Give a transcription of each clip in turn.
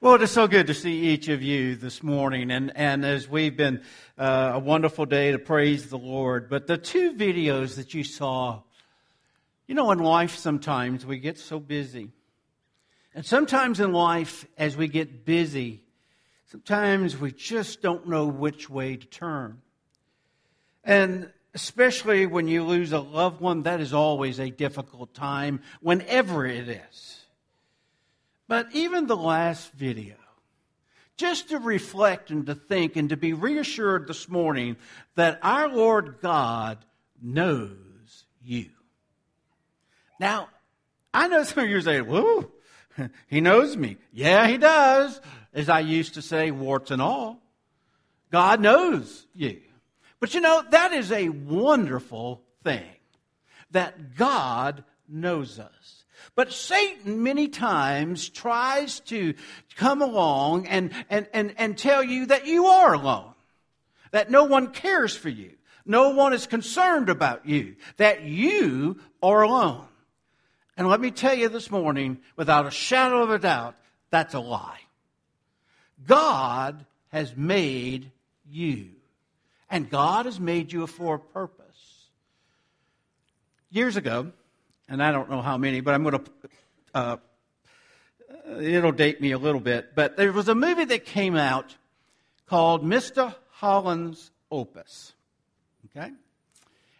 Well, it is so good to see each of you this morning, and, and as we've been uh, a wonderful day to praise the Lord. But the two videos that you saw, you know, in life sometimes we get so busy. And sometimes in life, as we get busy, sometimes we just don't know which way to turn. And especially when you lose a loved one, that is always a difficult time, whenever it is. But even the last video, just to reflect and to think and to be reassured this morning that our Lord God knows you. Now, I know some of you are saying, whoa, he knows me. Yeah, he does. As I used to say, warts and all. God knows you. But you know, that is a wonderful thing that God knows us. But Satan many times tries to come along and, and, and, and tell you that you are alone, that no one cares for you, no one is concerned about you, that you are alone. And let me tell you this morning, without a shadow of a doubt, that's a lie. God has made you, and God has made you for a purpose. Years ago, and I don't know how many, but I'm going to, uh, it'll date me a little bit. But there was a movie that came out called Mr. Holland's Opus. Okay?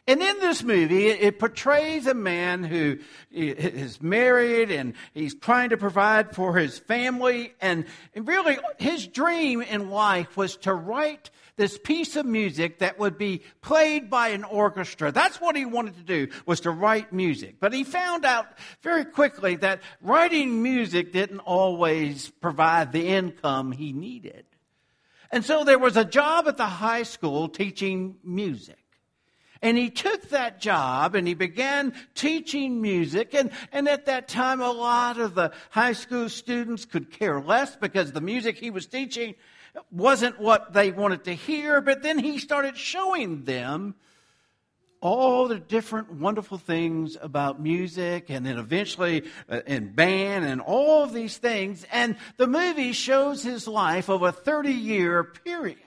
And in this movie, it portrays a man who is married and he's trying to provide for his family. And really, his dream in life was to write this piece of music that would be played by an orchestra. That's what he wanted to do, was to write music. But he found out very quickly that writing music didn't always provide the income he needed. And so there was a job at the high school teaching music. And he took that job and he began teaching music. And, and at that time, a lot of the high school students could care less because the music he was teaching wasn't what they wanted to hear. But then he started showing them all the different wonderful things about music and then eventually uh, in band and all of these things. And the movie shows his life over a 30 year period.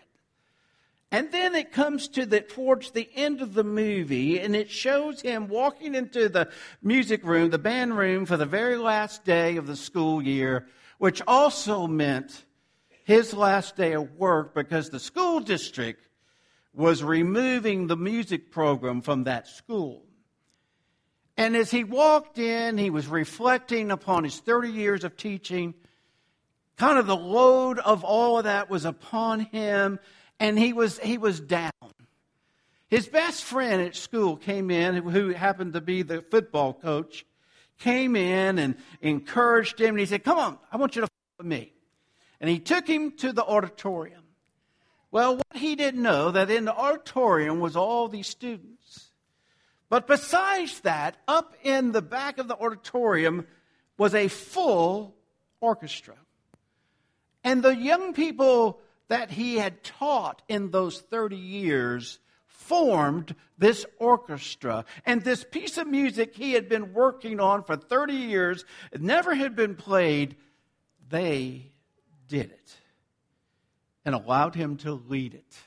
And then it comes to the towards the end of the movie, and it shows him walking into the music room, the band room, for the very last day of the school year, which also meant his last day of work because the school district was removing the music program from that school. And as he walked in, he was reflecting upon his 30 years of teaching. Kind of the load of all of that was upon him and he was, he was down. His best friend at school came in, who happened to be the football coach, came in and encouraged him. And he said, Come on, I want you to follow me. And he took him to the auditorium. Well, what he didn't know that in the auditorium was all these students. But besides that, up in the back of the auditorium was a full orchestra. And the young people that he had taught in those 30 years formed this orchestra. And this piece of music he had been working on for 30 years, never had been played. They did it and allowed him to lead it.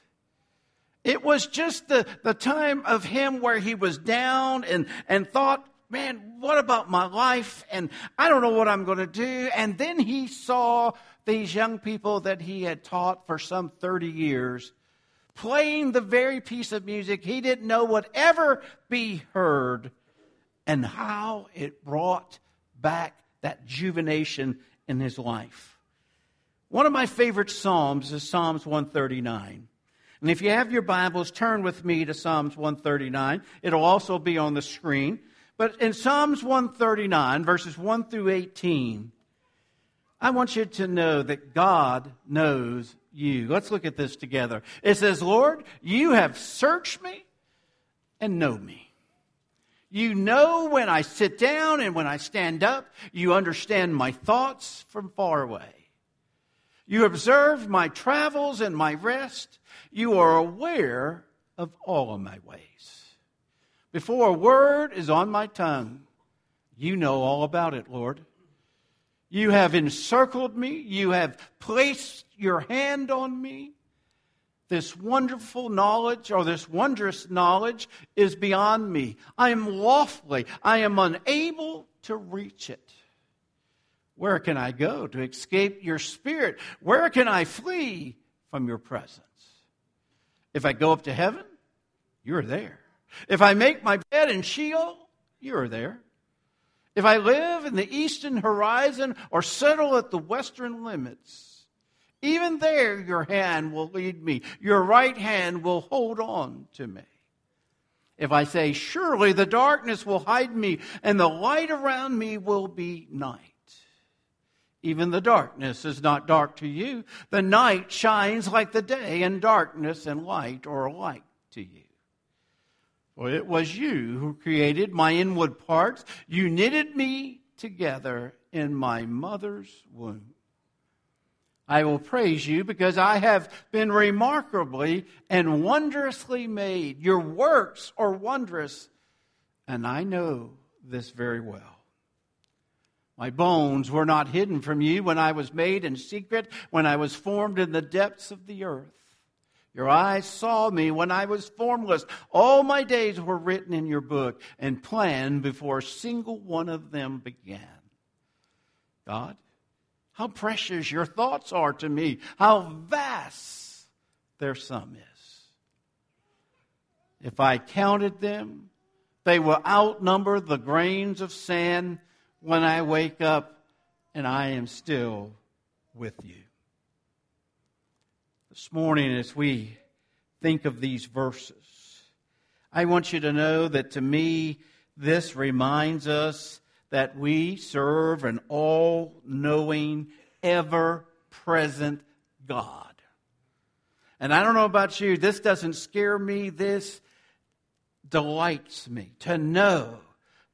It was just the, the time of him where he was down and, and thought, man, what about my life? And I don't know what I'm going to do. And then he saw these young people that he had taught for some 30 years playing the very piece of music he didn't know would ever be heard and how it brought back that juvenation in his life. One of my favorite Psalms is Psalms 139. And if you have your Bibles, turn with me to Psalms 139. It'll also be on the screen. But in Psalms 139, verses 1 through 18, I want you to know that God knows you. Let's look at this together. It says, Lord, you have searched me and know me. You know when I sit down and when I stand up. You understand my thoughts from far away. You observe my travels and my rest. You are aware of all of my ways. Before a word is on my tongue, you know all about it, Lord. You have encircled me. You have placed your hand on me. This wonderful knowledge or this wondrous knowledge is beyond me. I am lawfully, I am unable to reach it. Where can I go to escape your spirit? Where can I flee from your presence? If I go up to heaven, you're there. If I make my bed in Sheol, you're there. If I live in the eastern horizon or settle at the western limits, even there your hand will lead me. Your right hand will hold on to me. If I say, Surely the darkness will hide me, and the light around me will be night. Even the darkness is not dark to you. The night shines like the day, and darkness and light are alike to you. For it was you who created my inward parts. You knitted me together in my mother's womb. I will praise you because I have been remarkably and wondrously made. Your works are wondrous, and I know this very well. My bones were not hidden from you when I was made in secret, when I was formed in the depths of the earth. Your eyes saw me when I was formless. All my days were written in your book and planned before a single one of them began. God, how precious your thoughts are to me, how vast their sum is. If I counted them, they will outnumber the grains of sand when I wake up and I am still with you. This morning, as we think of these verses, I want you to know that to me, this reminds us that we serve an all knowing, ever present God. And I don't know about you, this doesn't scare me, this delights me to know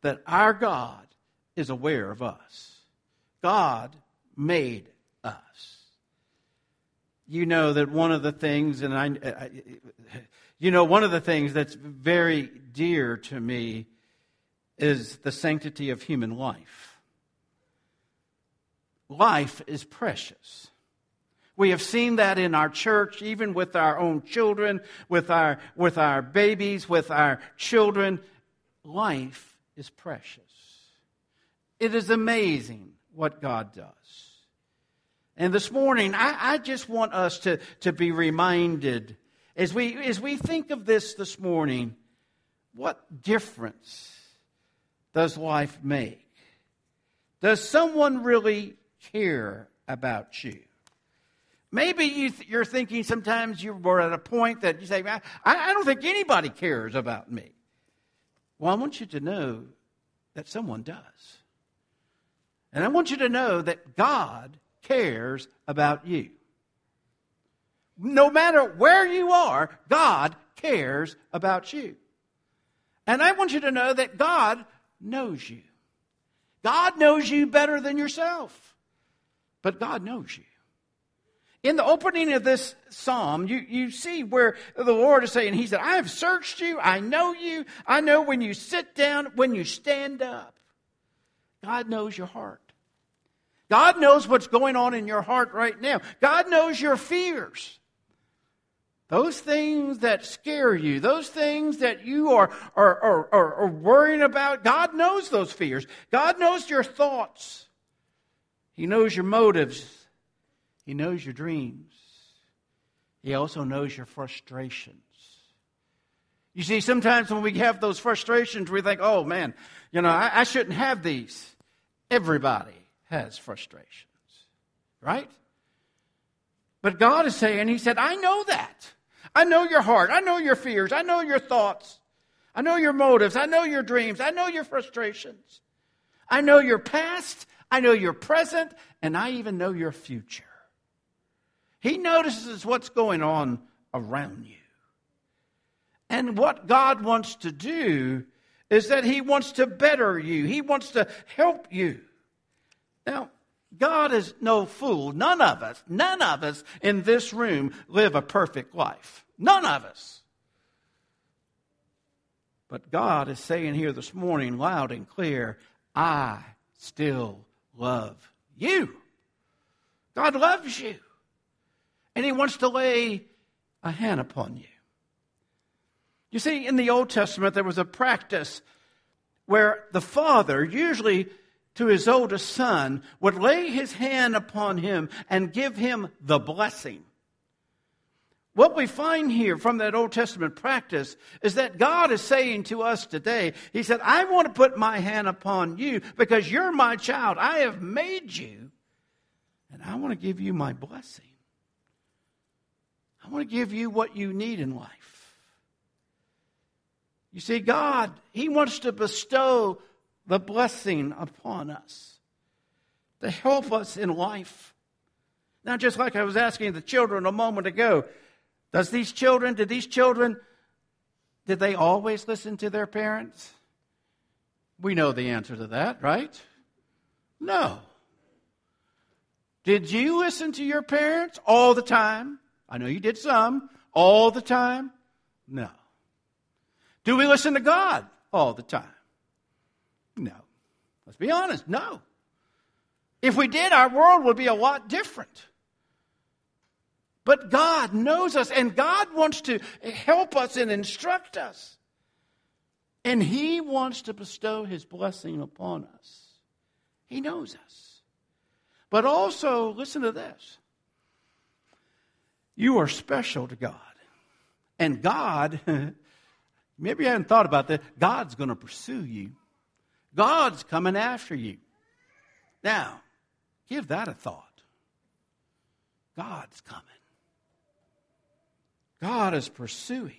that our God is aware of us. God made us. You know that one of the things, and I, I you know, one of the things that's very dear to me is the sanctity of human life. Life is precious. We have seen that in our church, even with our own children, with our, with our babies, with our children. Life is precious. It is amazing what God does. And this morning, I, I, just want us to, to be reminded as we, as we think of this this morning, what difference does life make? Does someone really care about you? Maybe you th- you're thinking sometimes you're at a point that you say, I, I don't think anybody cares about me. Well, I want you to know that someone does. And I want you to know that God cares about you. No matter where you are, God cares about you. And I want you to know that God knows you. God knows you better than yourself, but God knows you. In the opening of this psalm, you, you see where the Lord is saying, He said, I have searched you, I know you, I know when you sit down, when you stand up. God knows your heart. God knows what's going on in your heart right now. God knows your fears. Those things that scare you, those things that you are, are, are, are, are worrying about, God knows those fears. God knows your thoughts. He knows your motives. He knows your dreams. He also knows your frustrations. You see, sometimes when we have those frustrations, we think, oh man, you know, I, I shouldn't have these. Everybody has frustrations, right? But God is saying, He said, I know that. I know your heart. I know your fears. I know your thoughts. I know your motives. I know your dreams. I know your frustrations. I know your past. I know your present. And I even know your future. He notices what's going on around you. And what God wants to do is that He wants to better you, He wants to help you. Now, God is no fool. None of us, none of us in this room live a perfect life. None of us. But God is saying here this morning, loud and clear, I still love you. God loves you. And He wants to lay a hand upon you. You see, in the Old Testament, there was a practice where the father, usually to his oldest son, would lay his hand upon him and give him the blessing. What we find here from that Old Testament practice is that God is saying to us today, He said, I want to put my hand upon you because you're my child. I have made you, and I want to give you my blessing. I want to give you what you need in life. You see, God, He wants to bestow the blessing upon us to help us in life. Now, just like I was asking the children a moment ago, does these children, did these children, did they always listen to their parents? We know the answer to that, right? No. Did you listen to your parents all the time? I know you did some. All the time? No. Do we listen to God all the time? No. Let's be honest, no. If we did, our world would be a lot different. But God knows us, and God wants to help us and instruct us. And He wants to bestow His blessing upon us. He knows us. But also, listen to this you are special to God. And God, maybe you haven't thought about that, God's going to pursue you, God's coming after you. Now, give that a thought. God's coming. God is pursuing.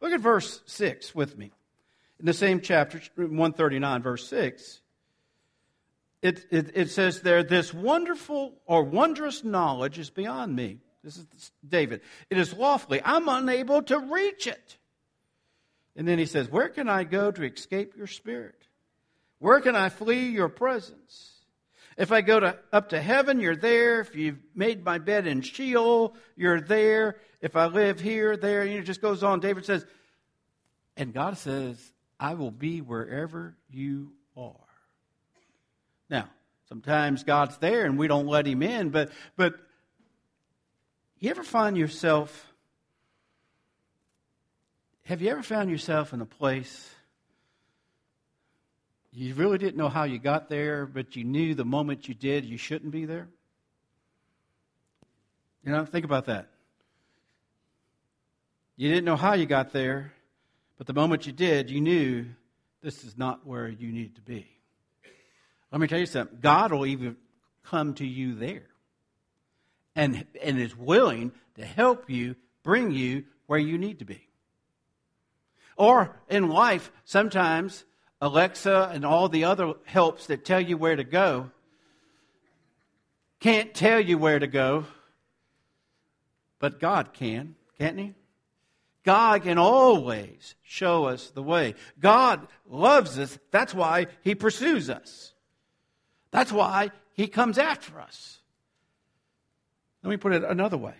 Look at verse 6 with me. In the same chapter, 139, verse 6, it, it, it says there, This wonderful or wondrous knowledge is beyond me. This is David. It is lawfully. I'm unable to reach it. And then he says, Where can I go to escape your spirit? Where can I flee your presence? If I go to, up to heaven, you're there. If you've made my bed in Sheol, you're there. If I live here, there. And it just goes on. David says, and God says, I will be wherever you are. Now, sometimes God's there and we don't let him in, but, but you ever find yourself, have you ever found yourself in a place you really didn't know how you got there, but you knew the moment you did you shouldn't be there? You know, think about that. You didn't know how you got there, but the moment you did, you knew this is not where you need to be. Let me tell you something. God will even come to you there and, and is willing to help you, bring you where you need to be. Or in life, sometimes Alexa and all the other helps that tell you where to go can't tell you where to go, but God can, can't He? God can always show us the way. God loves us. That's why He pursues us. That's why He comes after us. Let me put it another way.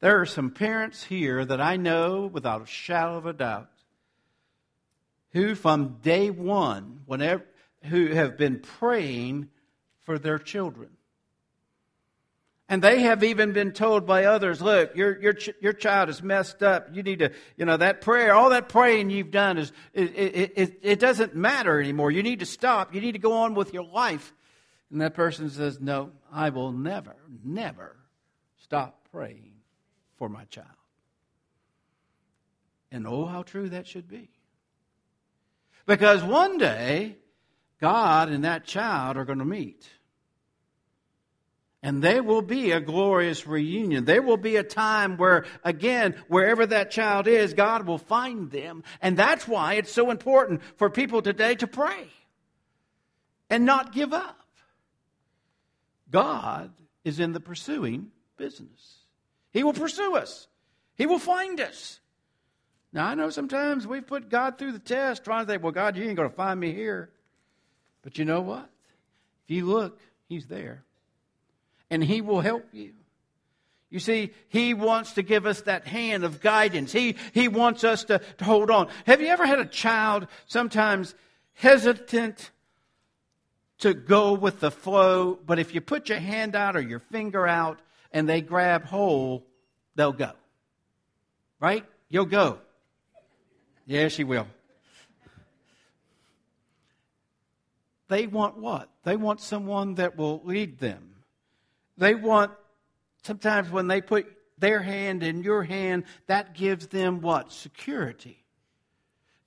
There are some parents here that I know without a shadow of a doubt who from day one, whenever, who have been praying for their children. And they have even been told by others, look, your, your, your child is messed up. You need to, you know, that prayer, all that praying you've done is, it, it, it, it doesn't matter anymore. You need to stop. You need to go on with your life. And that person says, no, I will never, never stop praying for my child. And oh, how true that should be. Because one day, God and that child are going to meet. And there will be a glorious reunion. There will be a time where, again, wherever that child is, God will find them. And that's why it's so important for people today to pray and not give up. God is in the pursuing business. He will pursue us, He will find us. Now, I know sometimes we've put God through the test trying to think, well, God, you ain't going to find me here. But you know what? If you look, He's there. And He will help you. You see, He wants to give us that hand of guidance. He, he wants us to, to hold on. Have you ever had a child sometimes hesitant to go with the flow, but if you put your hand out or your finger out and they grab hold, they'll go. Right? You'll go. Yeah, she will. They want what? They want someone that will lead them. They want, sometimes when they put their hand in your hand, that gives them what? Security.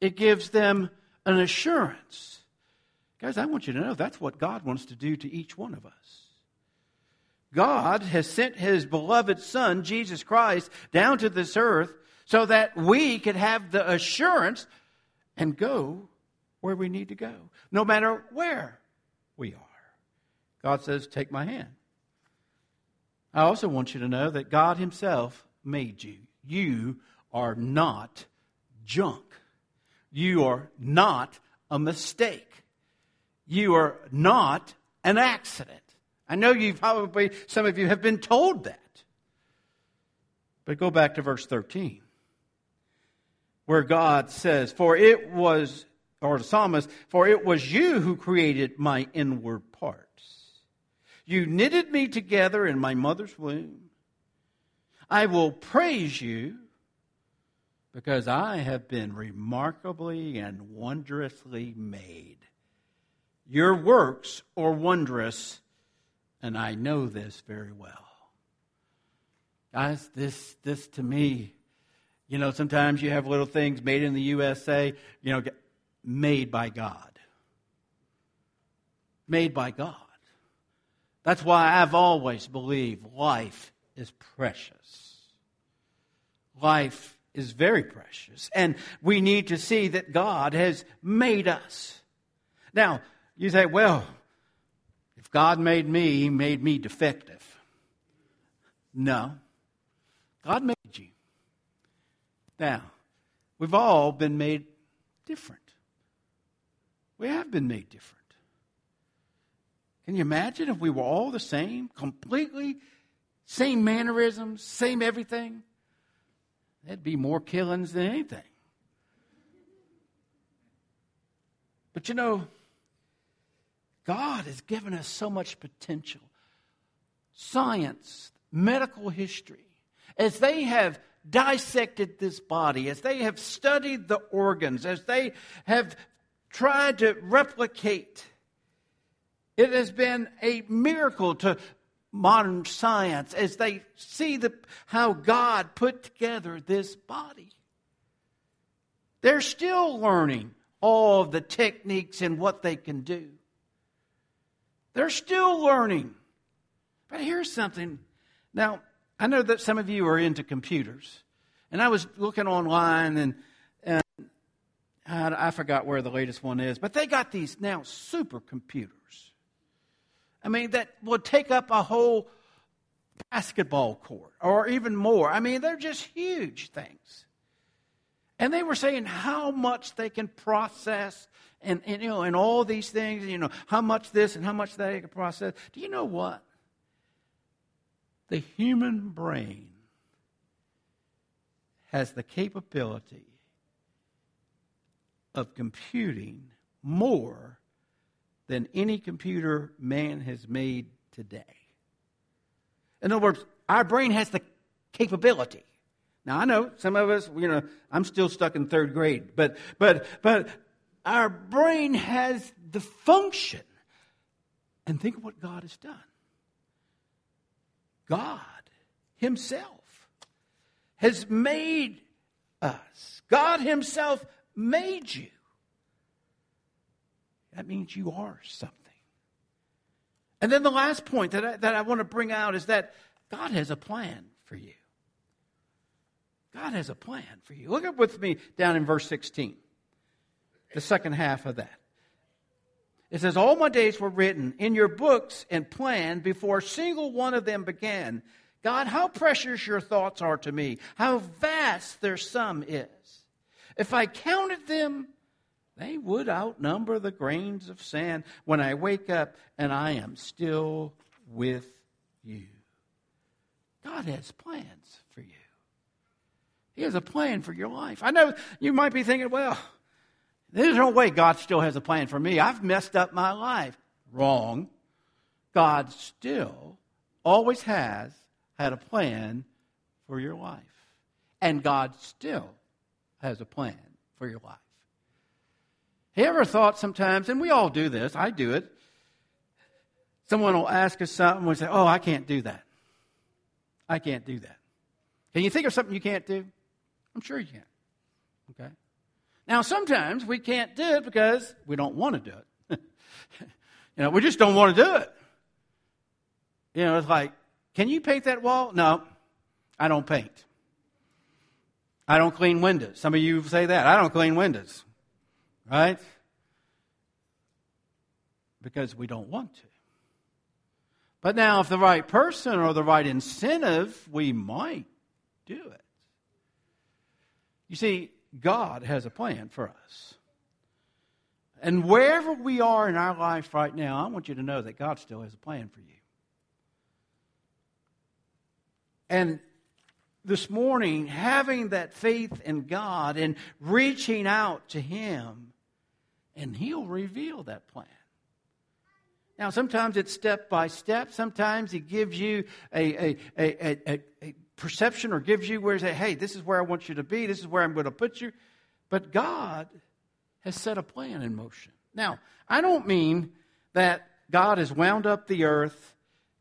It gives them an assurance. Guys, I want you to know that's what God wants to do to each one of us. God has sent his beloved Son, Jesus Christ, down to this earth so that we could have the assurance and go where we need to go, no matter where we are. God says, Take my hand. I also want you to know that God Himself made you. You are not junk. You are not a mistake. You are not an accident. I know you probably, some of you have been told that. But go back to verse 13, where God says, For it was, or the psalmist, for it was you who created my inward parts. You knitted me together in my mother's womb. I will praise you because I have been remarkably and wondrously made. Your works are wondrous, and I know this very well. Guys, this, this to me, you know, sometimes you have little things made in the USA, you know, made by God. Made by God. That's why I've always believed life is precious. Life is very precious. And we need to see that God has made us. Now, you say, well, if God made me, He made me defective. No. God made. Now, we've all been made different. We have been made different. Can you imagine if we were all the same, completely same mannerisms, same everything? There'd be more killings than anything. But you know, God has given us so much potential. Science, medical history, as they have dissected this body, as they have studied the organs, as they have tried to replicate it has been a miracle to modern science as they see the, how God put together this body. They're still learning all of the techniques and what they can do. They're still learning. But here's something. Now, I know that some of you are into computers. And I was looking online and, and I forgot where the latest one is, but they got these now supercomputers. I mean, that would take up a whole basketball court or even more. I mean, they're just huge things. And they were saying how much they can process and, and, you know and all these things, you know, how much this and how much that they can process. Do you know what? The human brain has the capability of computing more than any computer man has made today. In other words, our brain has the capability. Now I know some of us, you know, I'm still stuck in third grade, but but but our brain has the function. And think of what God has done. God Himself has made us. God Himself made you. That means you are something. And then the last point that I, that I want to bring out is that God has a plan for you. God has a plan for you. Look up with me down in verse 16, the second half of that. It says, All my days were written in your books and planned before a single one of them began. God, how precious your thoughts are to me, how vast their sum is. If I counted them, they would outnumber the grains of sand when I wake up and I am still with you. God has plans for you. He has a plan for your life. I know you might be thinking, well, there's no way God still has a plan for me. I've messed up my life. wrong. God still always has had a plan for your life. And God still has a plan for your life. Have you ever thought sometimes, and we all do this, I do it, someone will ask us something, and we say, Oh, I can't do that. I can't do that. Can you think of something you can't do? I'm sure you can. Okay? Now, sometimes we can't do it because we don't want to do it. you know, we just don't want to do it. You know, it's like, can you paint that wall? No, I don't paint. I don't clean windows. Some of you say that. I don't clean windows. Right? Because we don't want to. But now, if the right person or the right incentive, we might do it. You see, God has a plan for us. And wherever we are in our life right now, I want you to know that God still has a plan for you. And this morning, having that faith in God and reaching out to Him, and He'll reveal that plan. Now, sometimes it's step by step. Sometimes He gives you a, a, a, a, perception or gives you where He say, hey, this is where I want you to be. This is where I'm going to put you. But God has set a plan in motion. Now, I don't mean that God has wound up the earth,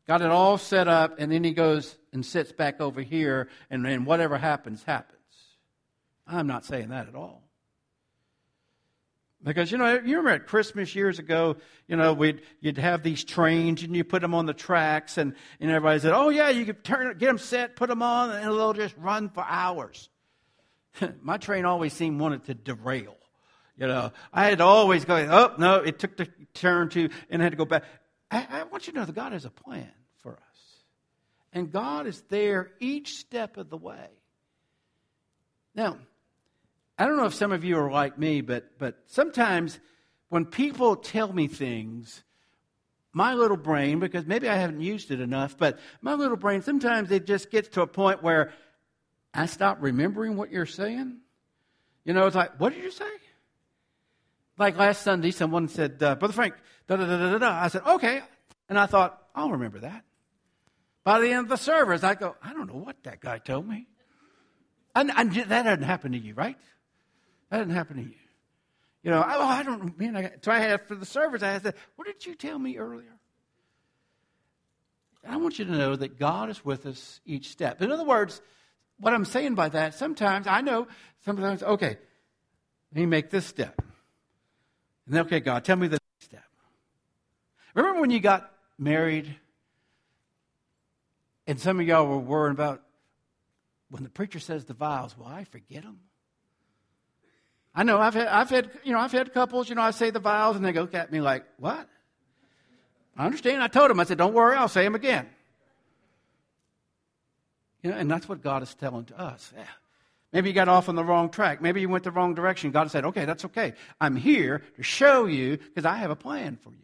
got it all set up, and then He goes and sits back over here, and then whatever happens, happens. I'm not saying that at all. Because, you know, you remember at Christmas years ago, you know, we'd, you'd have these trains and you put them on the tracks and, and everybody said, oh, yeah, you could turn, get them set, put them on, and they'll just run for hours. My train always seemed wanted to derail. You know, I had to always go, oh, no, it took the turn to, and I had to go back. I, I want you to know that God has a plan for us. And God is there each step of the way. Now, I don't know if some of you are like me, but, but sometimes when people tell me things, my little brain, because maybe I haven't used it enough, but my little brain, sometimes it just gets to a point where I stop remembering what you're saying. You know, it's like, what did you say? Like last Sunday, someone said, uh, Brother Frank, da da da da da. I said, okay. And I thought, I'll remember that. By the end of the service, I go, I don't know what that guy told me. And, and that doesn't happen to you, right? That didn't happen to you. You know, oh, I don't mean I so I had for the service, I said, What did you tell me earlier? I want you to know that God is with us each step. In other words, what I'm saying by that, sometimes I know, sometimes, okay, let me make this step. And then, okay, God, tell me the next step. Remember when you got married and some of y'all were worrying about when the preacher says the vows, will I forget them? I know I've had, I've had, you know, I've had couples, you know, I say the vows and they look at me like, what? I understand. I told them, I said, don't worry, I'll say them again. You know, and that's what God is telling to us. Yeah. Maybe you got off on the wrong track. Maybe you went the wrong direction. God said, okay, that's okay. I'm here to show you because I have a plan for you.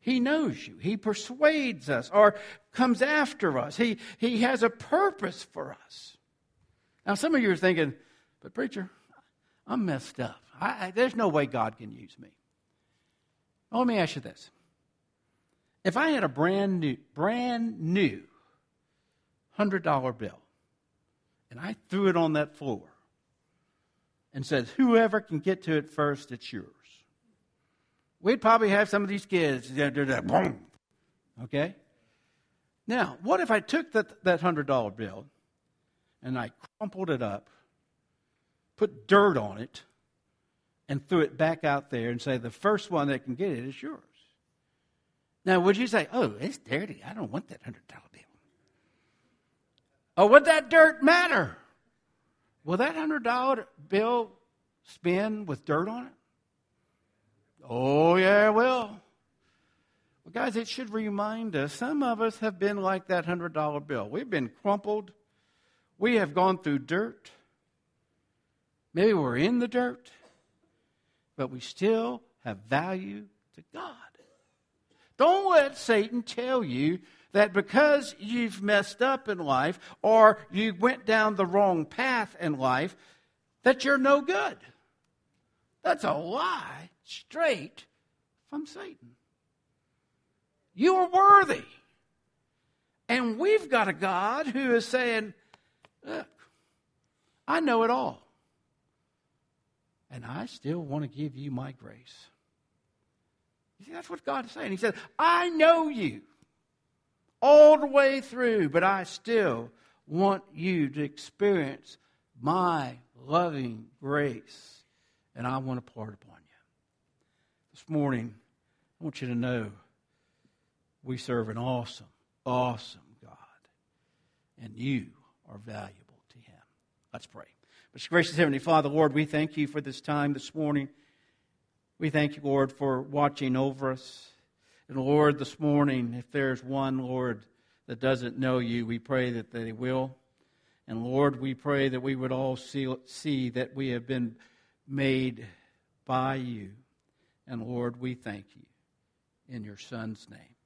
He knows you. He persuades us or comes after us. He, he has a purpose for us. Now, some of you are thinking, but preacher, I'm messed up. I, I, there's no way God can use me. Well, let me ask you this. If I had a brand new, brand new $100 bill and I threw it on that floor and said, whoever can get to it first, it's yours. We'd probably have some of these kids boom. Okay? Now, what if I took that, that $100 bill and I crumpled it up put dirt on it, and threw it back out there and say, the first one that can get it is yours. Now, would you say, oh, it's dirty. I don't want that $100 bill. Oh, would that dirt matter? Will that $100 bill spin with dirt on it? Oh, yeah, it will. Well, guys, it should remind us some of us have been like that $100 bill. We've been crumpled, we have gone through dirt. Maybe we're in the dirt, but we still have value to God. Don't let Satan tell you that because you've messed up in life or you went down the wrong path in life, that you're no good. That's a lie straight from Satan. You are worthy. And we've got a God who is saying, Look, I know it all. And I still want to give you my grace. You see, that's what God is saying. He said, I know you all the way through, but I still want you to experience my loving grace, and I want to pour it upon you. This morning, I want you to know we serve an awesome, awesome God, and you are valuable to Him. Let's pray. Most gracious Heavenly Father, Lord, we thank you for this time this morning. We thank you, Lord, for watching over us. And Lord, this morning, if there's one, Lord, that doesn't know you, we pray that they will. And Lord, we pray that we would all see, see that we have been made by you. And Lord, we thank you in your Son's name.